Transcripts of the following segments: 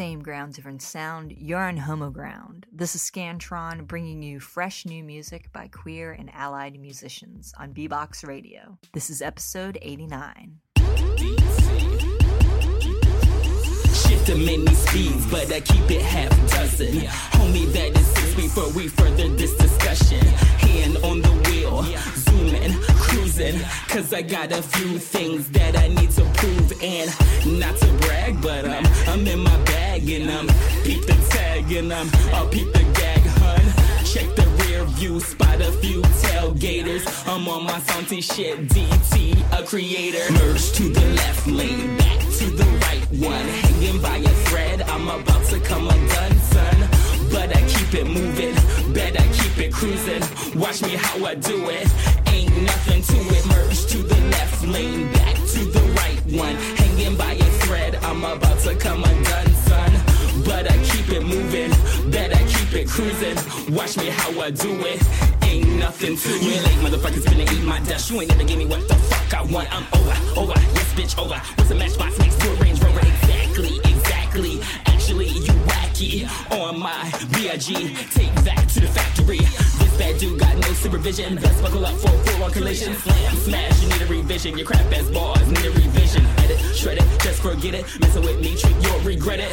Same ground, different sound. You're on Homoground. This is Scantron bringing you fresh new music by queer and allied musicians on BBOX Radio. This is episode 89. To many speeds, but I keep it half dozen. Homie, that is six before we further this discussion. Hand on the wheel, zooming, cruising. Cause I got a few things that I need to prove. And not to brag, but um, I'm in my bag and I'm peep the tag and I'm I'll peep the gag, hun. Check the rear view, spot a few tailgaters. I'm on my salty shit, DT, a creator. Merge to the left lane, back to the right one. Keep it moving, Better keep it cruising. Watch me how I do it. Ain't nothing to it. Merge to the left lane, back to the right one. Hanging by a thread, I'm about to come undone, son. But I keep it moving, Better keep it cruising. Watch me how I do it. Ain't nothing to it. You late motherfuckers finna eat my dust. You ain't never give me what the fuck I want. I'm over, over, yes bitch over. What's a matchbox next to a Range Rover? Wacky on my BIG. Take that to the factory. This bad dude got no supervision. Best buckle up for a full on collision. Slam, smash, you need a revision. Your crap ass bars need a revision. Edit, shred it, just forget it. Messing with me, trick, you'll regret it.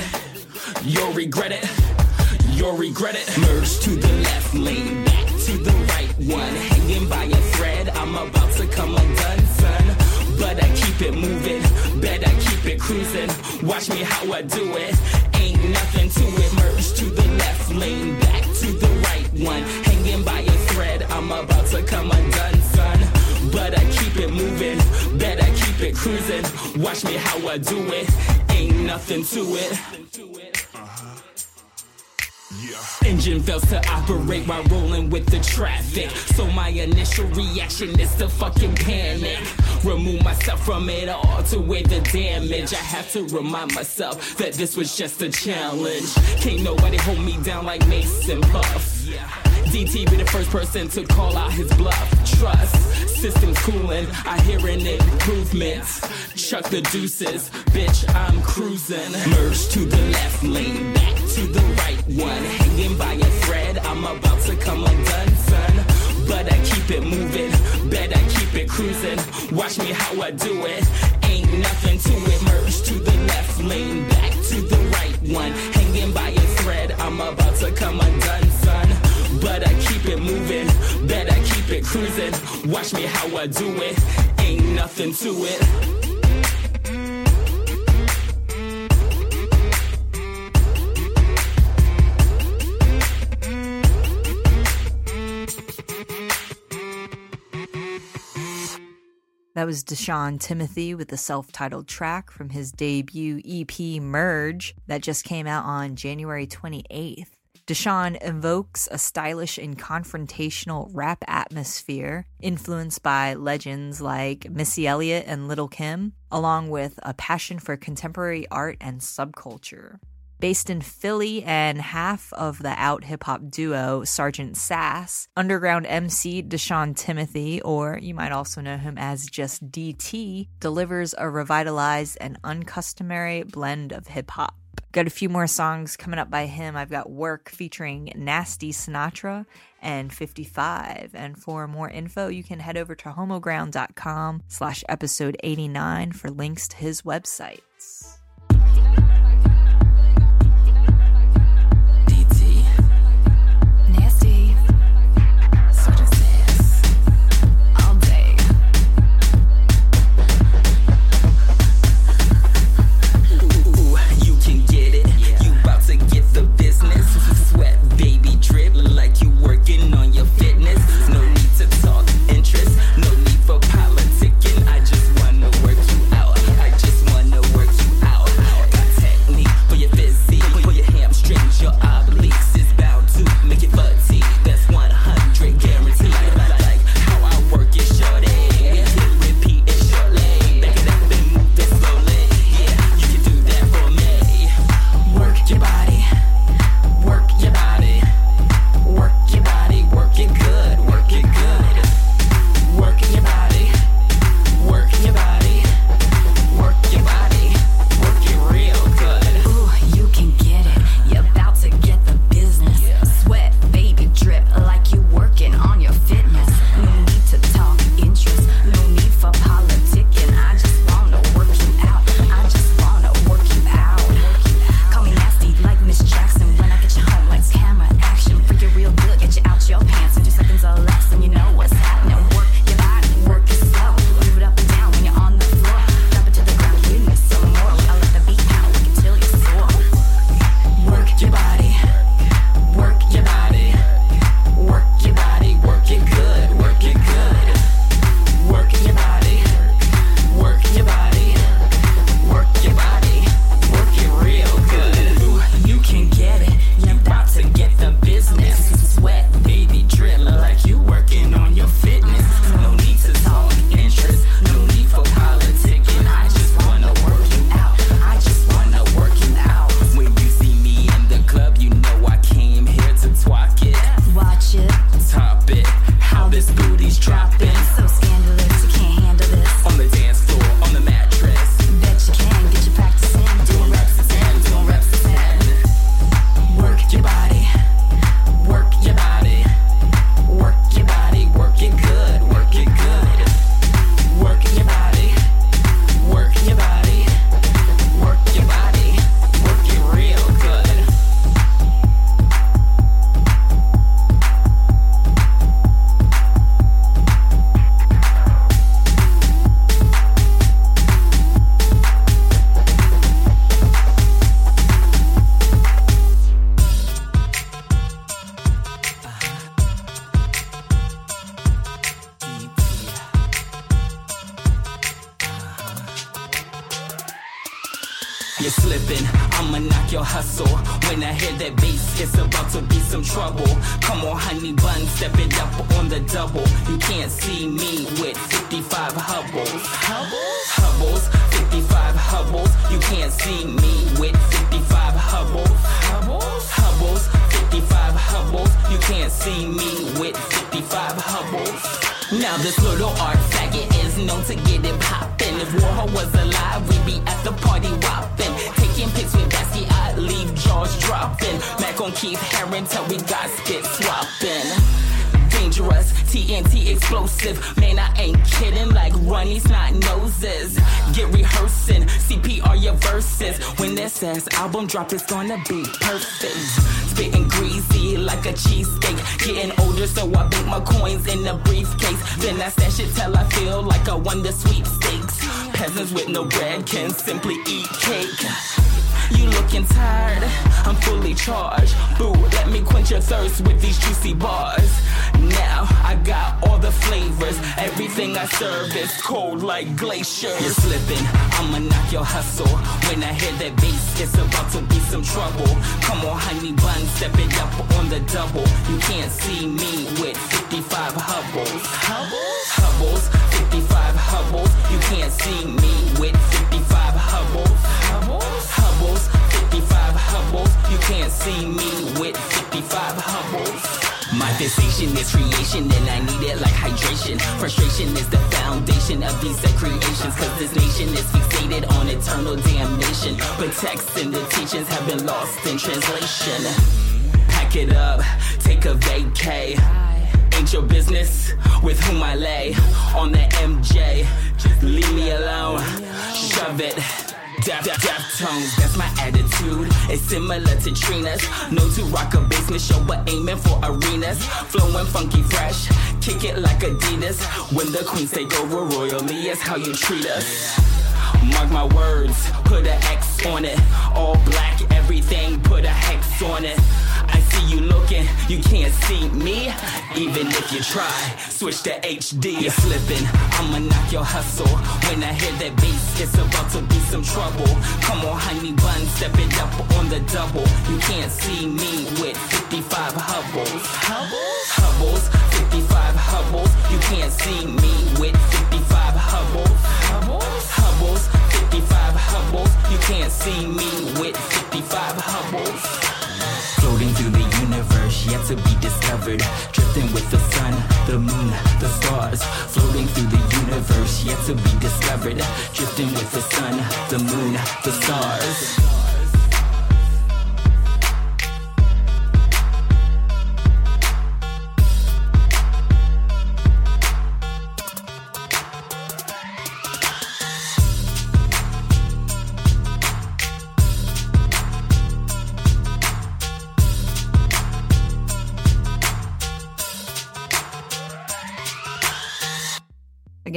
You'll regret it. You'll regret it. Merge to the left lane, back to the right one. Hanging by a thread, I'm about to come undone, son. But I keep it moving, it cruising. Watch me how I do it. Ain't nothing to it. Merge to the left lane, back to the right one. Hanging by a thread, I'm about to come undone, son. But I keep it moving, bet I keep it cruising. Watch me how I do it. Ain't nothing to it. Engine fails to operate while rolling with the traffic. So my initial reaction is to fucking panic. Remove myself from it all to weigh the damage. I have to remind myself that this was just a challenge. Can't nobody hold me down like Mase and Puff. DT be the first person to call out his bluff. Trust, systems cooling, I hear an improvement. Chuck the deuces, bitch, I'm cruising. Merge to the left lane, back to the right one. Hanging by a thread, I'm about to come undone, son. But I keep it moving, bet I keep it cruising. Watch me how I do it. Ain't nothing to it. Merge to the cruising. Watch me how I do it. Ain't nothing to it. That was Deshaun Timothy with the self titled track from his debut EP Merge that just came out on January 28th. Deshaun evokes a stylish and confrontational rap atmosphere influenced by legends like Missy Elliott and Lil' Kim, along with a passion for contemporary art and subculture. Based in Philly and half of the out hip hop duo Sergeant Sass, underground MC Deshaun Timothy, or you might also know him as just DT, delivers a revitalized and uncustomary blend of hip hop. Got a few more songs coming up by him. I've got Work featuring Nasty Sinatra and 55. And for more info, you can head over to homoground.com slash episode 89 for links to his websites. Be perfect. Spitting greasy like a cheesesteak. Getting older, so I bank my coins in a briefcase. Then I stash it till I feel like I won the sweepstakes. Peasants with no bread can simply eat cake. You looking tired? I'm fully charged. Boo, let me quench your thirst with these juicy bars. Now I got all the flavors. Everything I serve is cold like glaciers. You're slipping, I'ma knock your hustle. When I hear that bass, it's about to be some trouble. Come on, honey bun, step it up on the double. You can't see me with 55 hubbles. Hubbles? Hubbles, 55 hubbles. You can't see me with 55 hubbles. Hubbles? Hubbles, 55 hubbles. You can't see me with 55 hubbles. My fixation is creation and I need it like hydration. Frustration is the foundation of these creations. Cause this nation is fixated on eternal damnation. But texts and the teachings have been lost in translation. Pack it up, take a vacay. Ain't your business with whom I lay on the MJ. Just leave me alone, shove it. Deaf, deaf, deaf tones, that's my attitude. It's similar to Trina's. No to rock a basement show, but aiming for arenas. Flowing funky fresh, kick it like Adidas. When the queens take over royally, is how you treat us. Mark my words, put an X on it. All black, everything, put a hex on it. I see you looking, you can't see me. Even if you try, switch to HD. You're slipping, I'ma knock your hustle. When I hear that bass, it's about to be some trouble. Come on, honey bun, step it up on the double. You can't see me with 55 hubbles. Hubbles? Hubbles, 55 hubbles. You can't see me with 55 hubbles. Hubbles? Hubbles, 55 hubbles. You can't see me with 55 hubbles. Floating through the universe, yet to be discovered. Drifting with the sun, the moon, the stars. Floating through the universe, yet to be discovered. Drifting with the sun, the moon, the stars.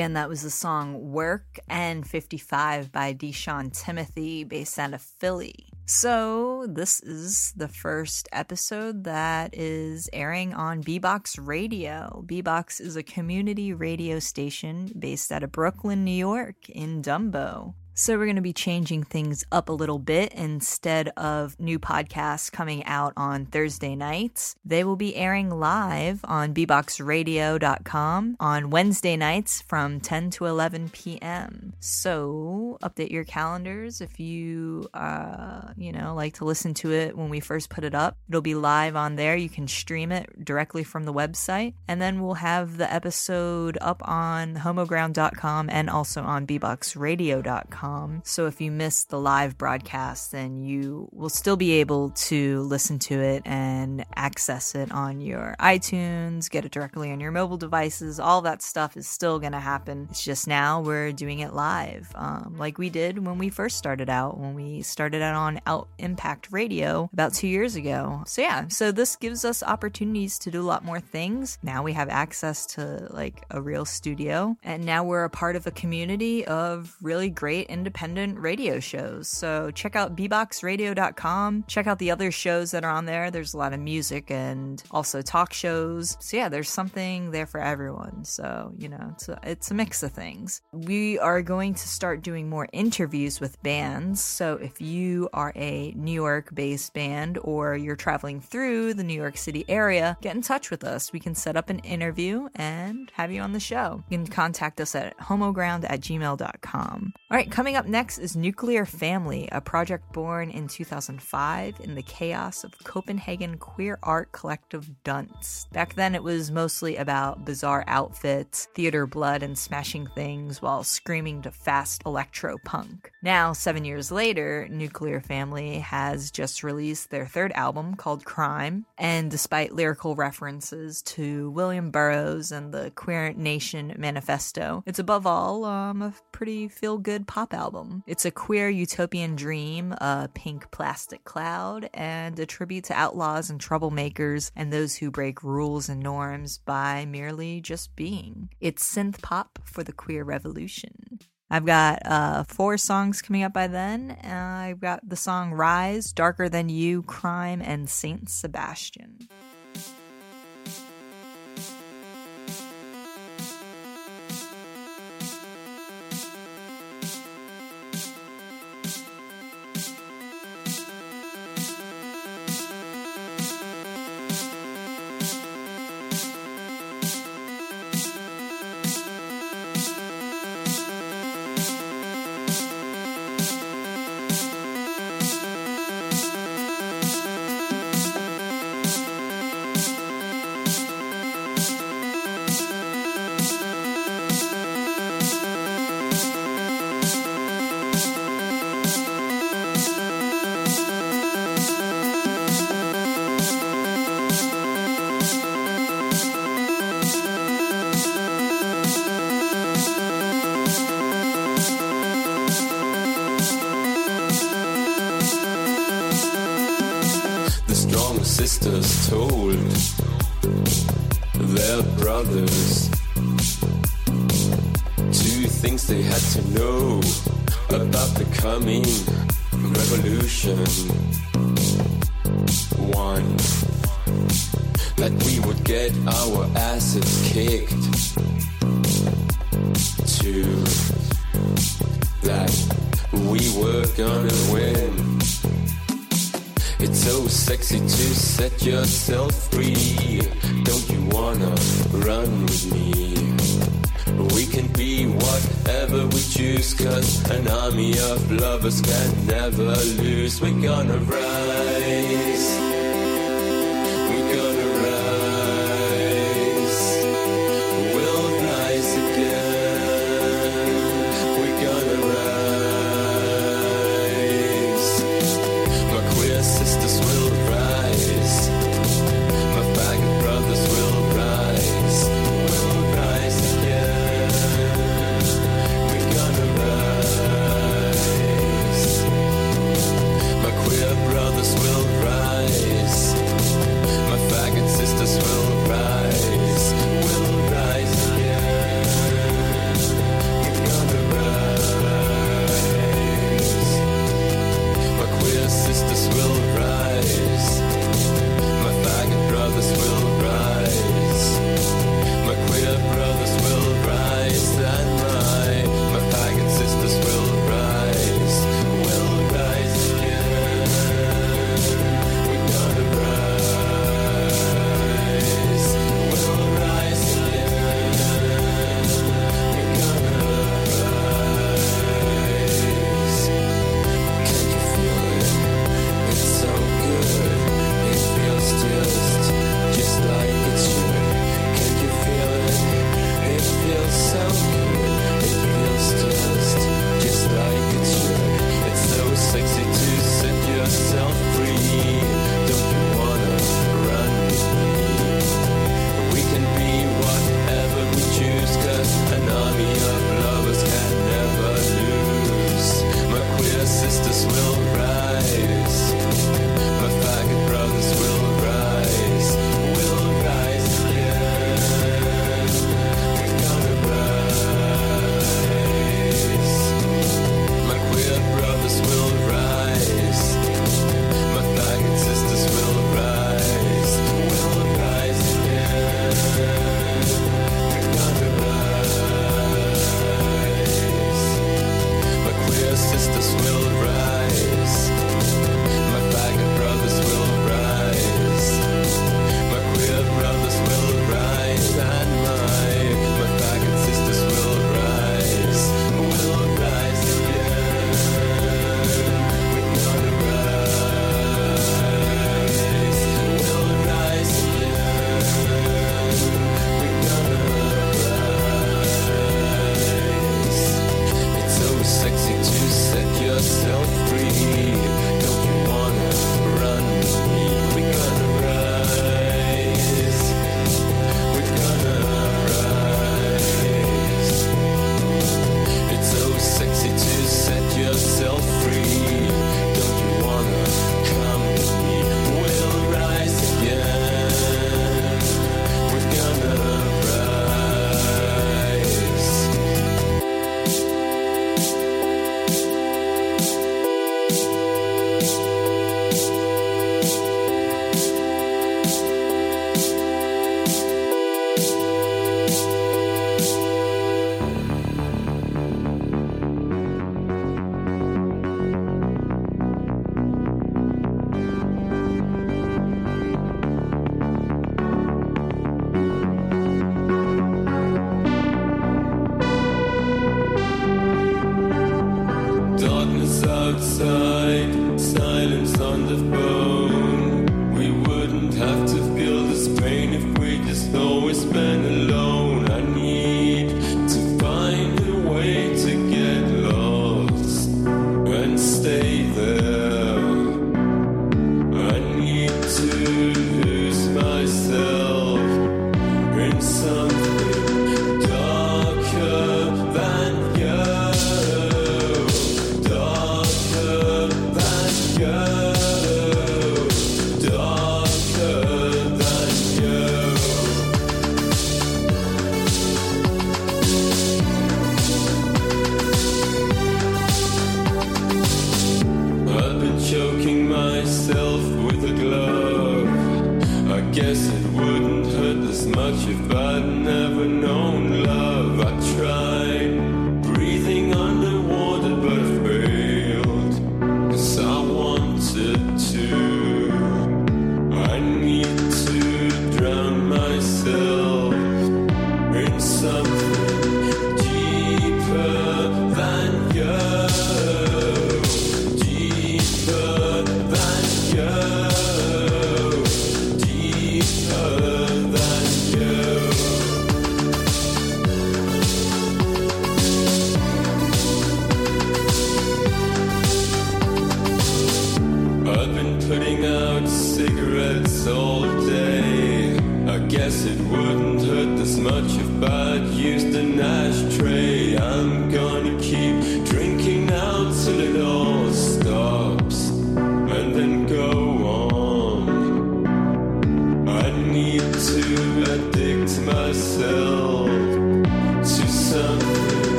Again, that was the song Work and 55 by Deshaun Timothy, based out of Philly. So, this is the first episode that is airing on BBOX Radio. BBOX is a community radio station based out of Brooklyn, New York, in Dumbo. So, we're going to be changing things up a little bit. Instead of new podcasts coming out on Thursday nights, they will be airing live on bboxradio.com on Wednesday nights from 10 to 11 p.m. So, update your calendars if you, uh, you know, like to listen to it when we first put it up. It'll be live on there. You can stream it directly from the website. And then we'll have the episode up on homoground.com and also on So if you missed the live broadcast, then you will still be able to listen to it and access it on your iTunes, get it directly on your mobile devices. All that stuff is still going to happen. It's just now we're doing it live, um, like we did when we first started out, when we started out on Out Impact Radio about two years ago. So yeah, so this gives us opportunities to do a lot more things. Now we have access to like a real studio, and now we're a part of a community of really great independent radio shows. So check out bboxradio.com. Check out the other shows that are on there. There's a lot of music and also talk shows. So yeah, there's something there for everyone. So, you know, it's a, it's a mix of things. We are going to start doing more interviews with bands. So if you are a New York based band or you're traveling through the New York City area, get in touch with us. We can set up an interview and have you on the show. You can contact us at homoground at gmail.com. All right, coming up next is Nuclear Family, a project born in 2005 in the chaos of Copenhagen queer art collective Dunce. Back then, it was mostly about bizarre outfits, theater blood, and smashing things while screaming to fast electro punk. Now, seven years later, Nuclear Family has just released their third album called Crime, and despite lyrical references to William Burroughs and the Queer Nation Manifesto, it's above all um, a pretty feel good pop album. It's a queer utopian dream, a pink plastic cloud, and a tribute to outlaws and troublemakers and those who break rules and norms by merely just being. It's synth pop for the queer revolution. I've got uh, four songs coming up by then. Uh, I've got the song Rise, Darker Than You, Crime, and Saint Sebastian. It's so sexy to set yourself free. Don't you wanna run with me? We can be whatever we choose, cause an army of lovers can never lose. We're gonna rise.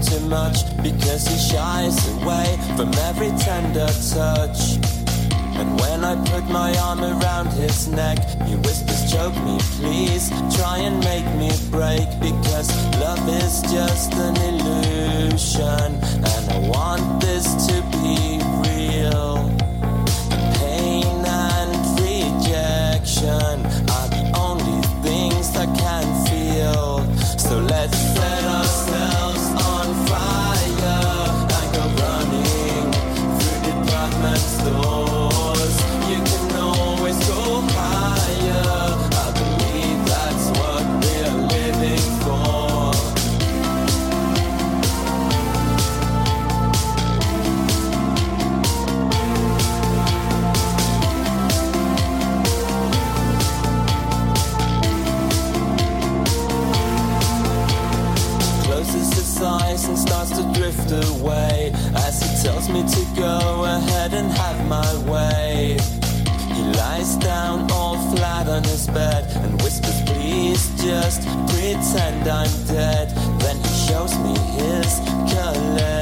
Too much because he shies away from every tender touch. And when I put my arm around his neck, he whispers, Choke me, please. Try and make me break because love is just an illusion. And I want this to be real. Me to go ahead and have my way. He lies down all flat on his bed and whispers, Please just pretend I'm dead. Then he shows me his collection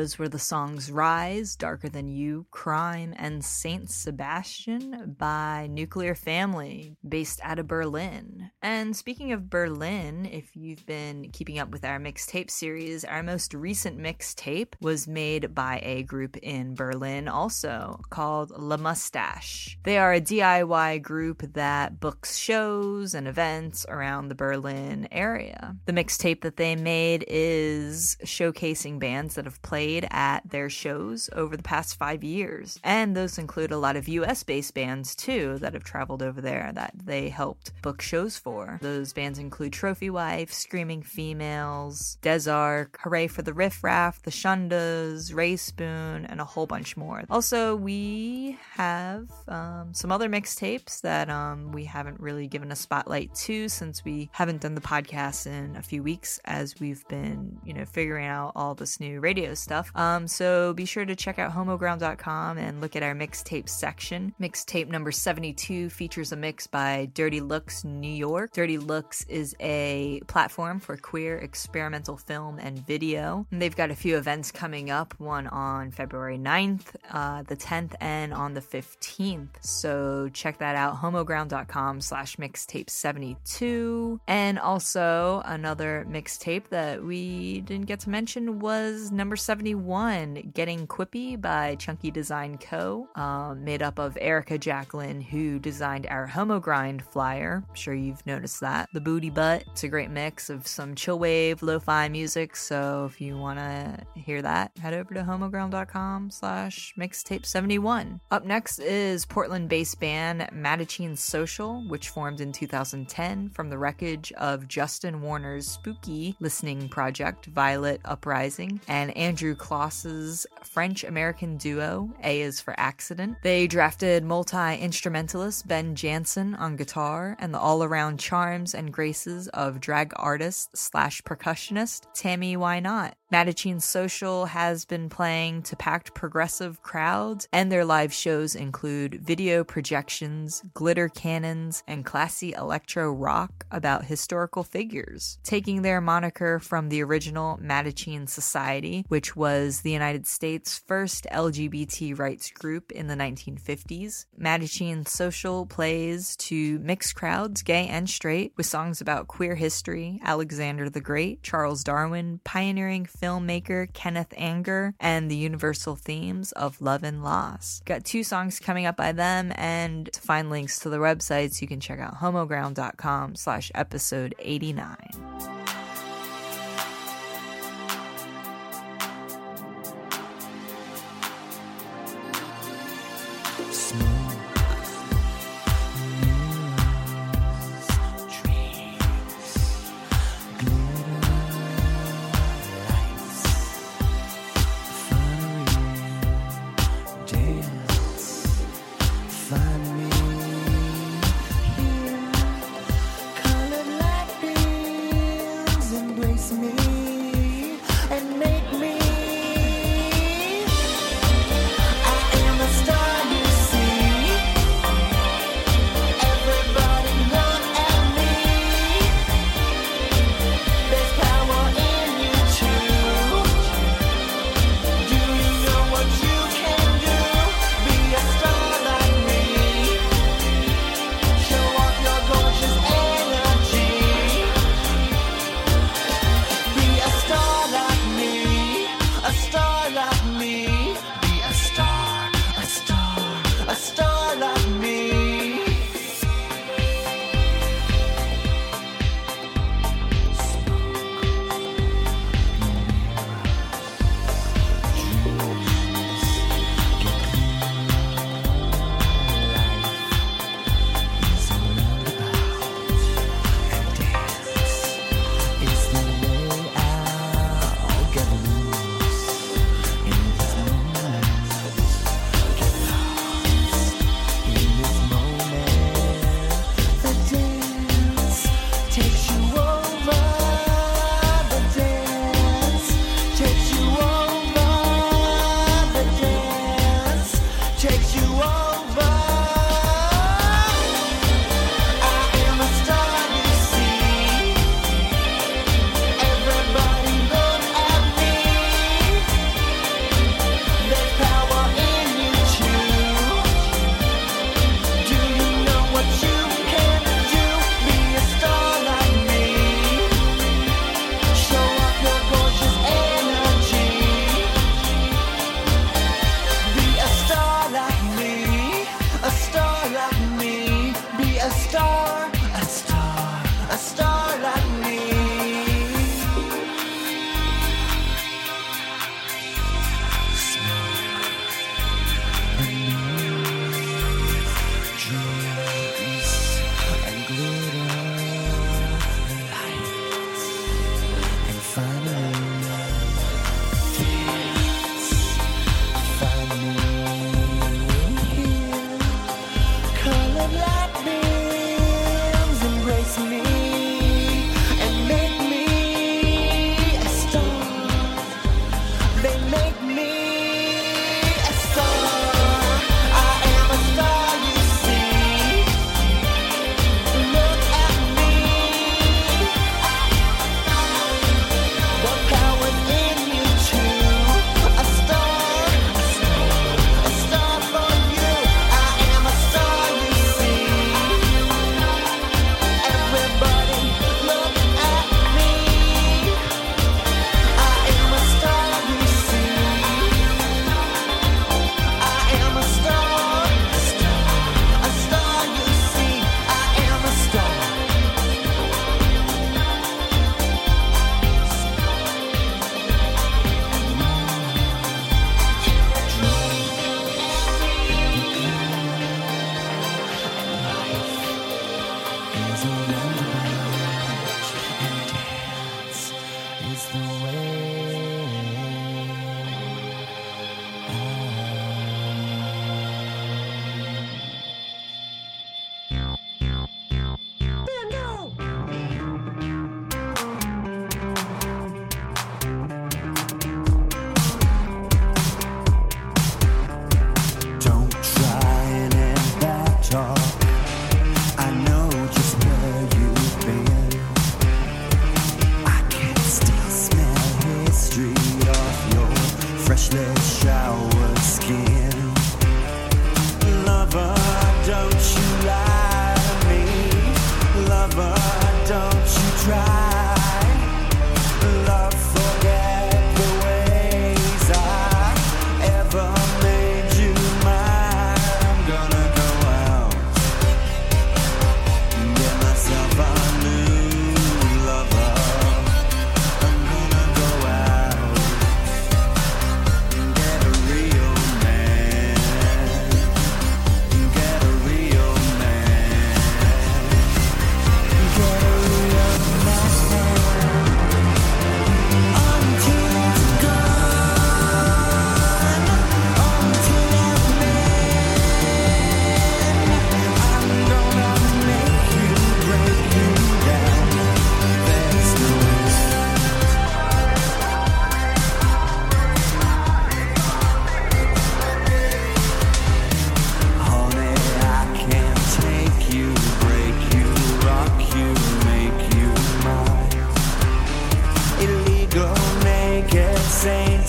those were the songs Rise, Darker Than You, Crime, and Saint Sebastian by Nuclear Family, based out of Berlin. And speaking of Berlin, if you've been keeping up with our mixtape series, our most recent mixtape was made by a group in Berlin also called La Mustache. They are a DIY group that books shows and events around the Berlin area. The mixtape that they made is showcasing bands that have played at their shows over the past five years. And those include a lot of US based bands too that have traveled over there that they helped book shows for. Those bands include Trophy Wife, Screaming Females, Desark, Hurray for the Riff Raff, The Shundas, Rae Spoon, and a whole bunch more. Also, we have um, some other mixtapes that um, we haven't really given a spotlight to since we haven't done the podcast in a few weeks as we've been, you know, figuring out all this new radio stuff. Um, so be sure to check out homoground.com and look at our mixtape section. Mixtape number 72 features a mix by Dirty Looks New York. Dirty Looks is a platform for queer experimental film and video. And they've got a few events coming up, one on February 9th, uh, the 10th, and on the 15th. So check that out, homoground.com slash mixtape 72. And also another mixtape that we didn't get to mention was number 71, Getting Quippy by Chunky Design Co., um, made up of Erica Jacqueline, who designed our Homoground flyer. I'm sure you've noticed that. The Booty Butt. It's a great mix of some chill wave, lo-fi music. So if you want to hear that, head over to homoground.com slash mixtape 71. Up next is Portland-based band Mattachine Social, which formed in 2010 from the wreckage of Justin Warner's spooky listening project, Violet Uprising, and Andrew Kloss's French American duo, A is for Accident. They drafted multi instrumentalist Ben Jansen on guitar and the all around charms and graces of drag artist slash percussionist Tammy Why Not. Mattachine Social has been playing to packed progressive crowds, and their live shows include video projections, glitter cannons, and classy electro rock about historical figures. Taking their moniker from the original Mattachine Society, which was the United States' first LGBT rights group in the 1950s, Mattachine Social plays to mixed crowds, gay and straight, with songs about queer history, Alexander the Great, Charles Darwin, pioneering filmmaker Kenneth Anger, and the universal themes of love and loss. Got two songs coming up by them, and to find links to the websites, you can check out homoground.com slash episode 89.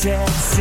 dead sea.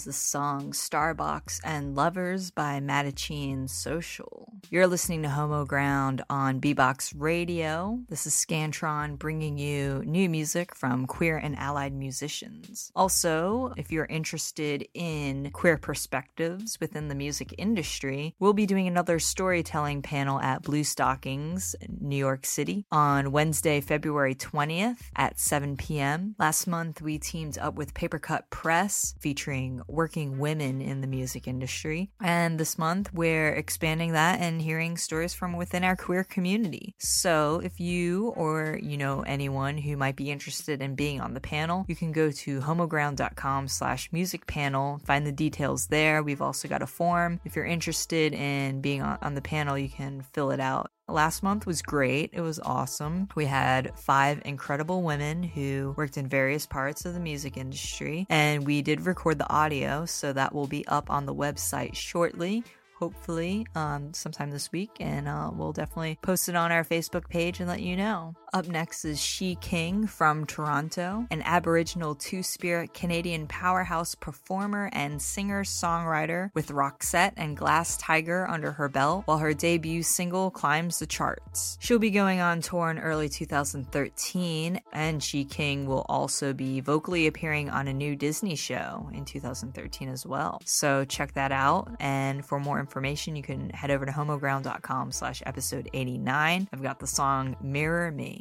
was the song Starbox and Lovers by Mattachine Social. You're listening to Homoground on BBOX Radio. This is Scantron bringing you new music from queer and allied musicians. Also, if you're interested in queer perspectives within the music industry, we'll be doing another storytelling panel at Bluestockings, New York City, on Wednesday, February 20th at 7 p.m. Last month, we teamed up with Papercut Press featuring working women in the music industry. And this month, we're expanding that and hearing stories from within our queer community. So if you or you know anyone who might be interested in being on the panel, you can go to homoground.com slash music panel, find the details there. We've also got a form. If you're interested in being on, on the panel, you can fill it out. Last month was great. It was awesome. We had five incredible women who worked in various parts of the music industry, and we did record the audio, so that will be up on the website shortly hopefully um, sometime this week, and uh, we'll definitely post it on our Facebook page and let you know. Up next is She King from Toronto, an Aboriginal Two Spirit Canadian powerhouse performer and singer songwriter with Roxette and Glass Tiger under her belt, while her debut single climbs the charts. She'll be going on tour in early 2013, and She King will also be vocally appearing on a new Disney show in 2013 as well. So check that out, and for more information, you can head over to homoground.com slash episode 89. I've got the song Mirror Me.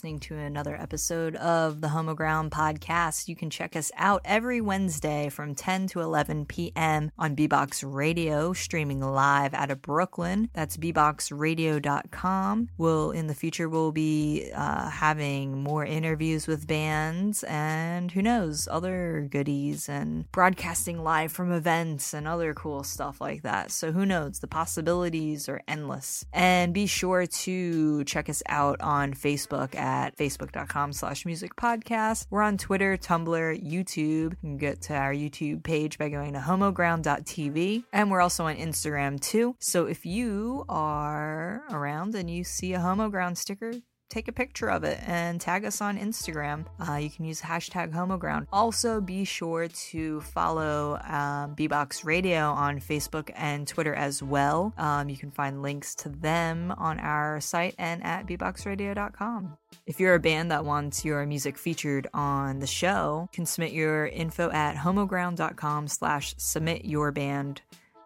Listening to another episode of the Homoground podcast. You can check us out every Wednesday from 10 to 11 p.m. on BBOX Radio, streaming live out of Brooklyn. That's bboxradio.com. We'll, in the future, we'll be uh, having more interviews with bands and who knows, other goodies and broadcasting live from events and other cool stuff like that. So who knows? The possibilities are endless. And be sure to check us out on Facebook at facebook.com slash music podcast. We're on Twitter, Tumblr, YouTube. You can get to our YouTube page by going to homoground.tv. And we're also on Instagram too. So if you are around and you see a Homoground sticker, take a picture of it and tag us on Instagram. Uh, you can use hashtag homoground. Also, be sure to follow um, BBOX Radio on Facebook and Twitter as well. Um, you can find links to them on our site and at bboxradio.com. If you're a band that wants your music featured on the show, you can submit your info at homoground.com slash submit your band.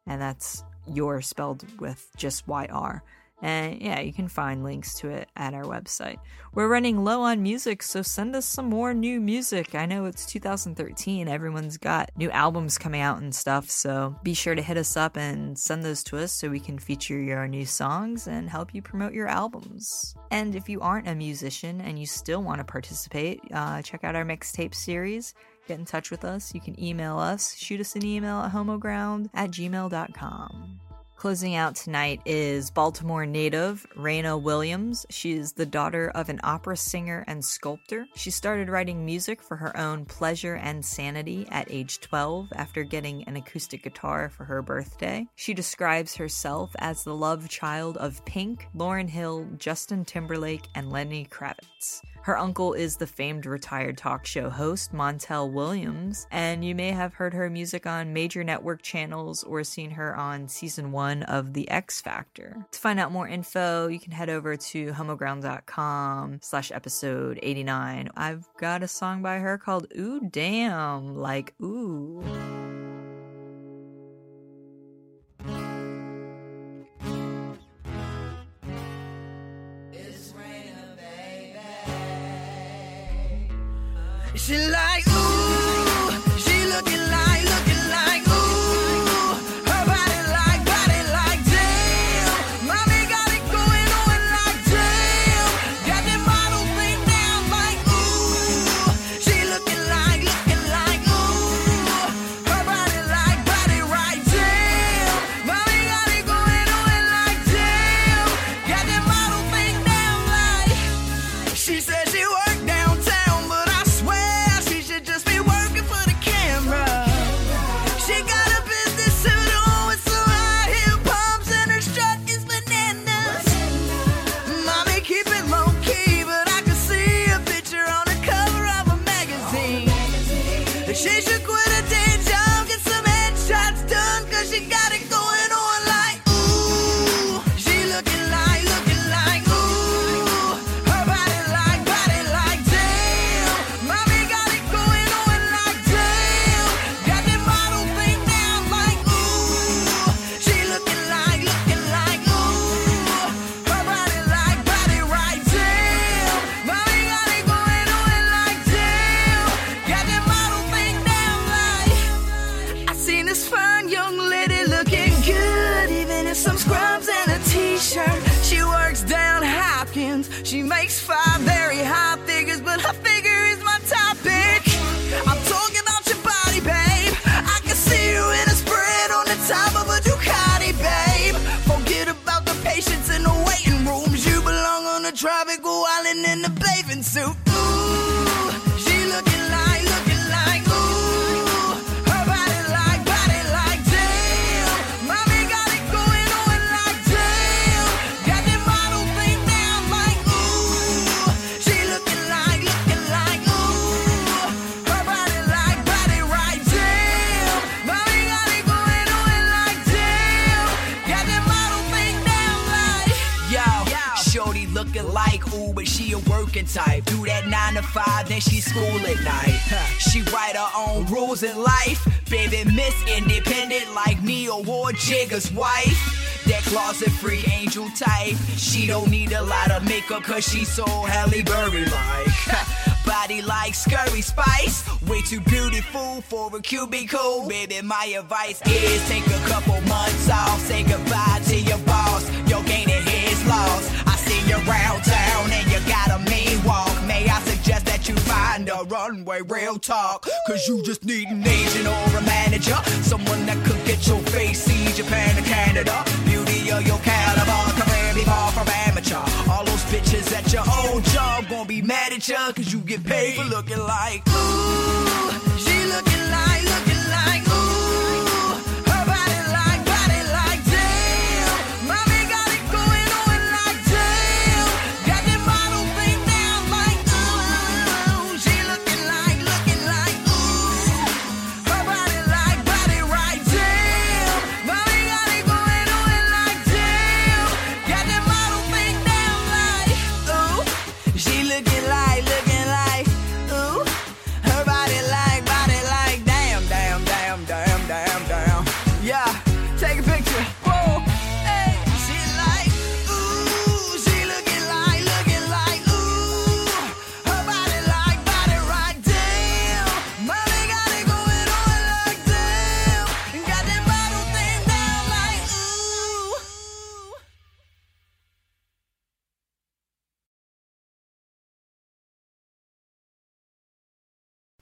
And that's your spelled with just YR. And yeah, you can find links to it at our website. We're running low on music, so send us some more new music. I know it's 2013, everyone's got new albums coming out and stuff, so be sure to hit us up and send those to us so we can feature your new songs and help you promote your albums. And if you aren't a musician and you still want to participate, uh, check out our mixtape series get in touch with us. You can email us, shoot us an email at homoground at gmail.com. Closing out tonight is Baltimore native Raina Williams. She is the daughter of an opera singer and sculptor. She started writing music for her own pleasure and sanity at age 12 after getting an acoustic guitar for her birthday. She describes herself as the love child of Pink, Lauryn Hill, Justin Timberlake, and Lenny Kravitz. Her uncle is the famed retired talk show host Montel Williams, and you may have heard her music on major network channels or seen her on season one of The X Factor. To find out more info, you can head over to homoground.com slash episode 89. I've got a song by her called Ooh Damn, like ooh. Working type. Do that nine to five, then she school at night. She write her own rules in life. Baby, Miss Independent like Ne-Yo or Jigga's wife. That closet freak, angel type. She don't need a lot of makeup cause she's so Halle Berry like. Body like Scary Spice, way too beautiful for a cubicle. Baby, my advice is take a couple months off, say goodbye to your boss. You're gaining his loss. I see you around town and you got a I suggest that you find a runway real talk? Cause you just need an agent or a manager, someone that could get your face see Japan to Canada. Beauty of your caliber, career be far from amateur. All those bitches at your old job gonna be mad at you cause you get paid for looking like ooh.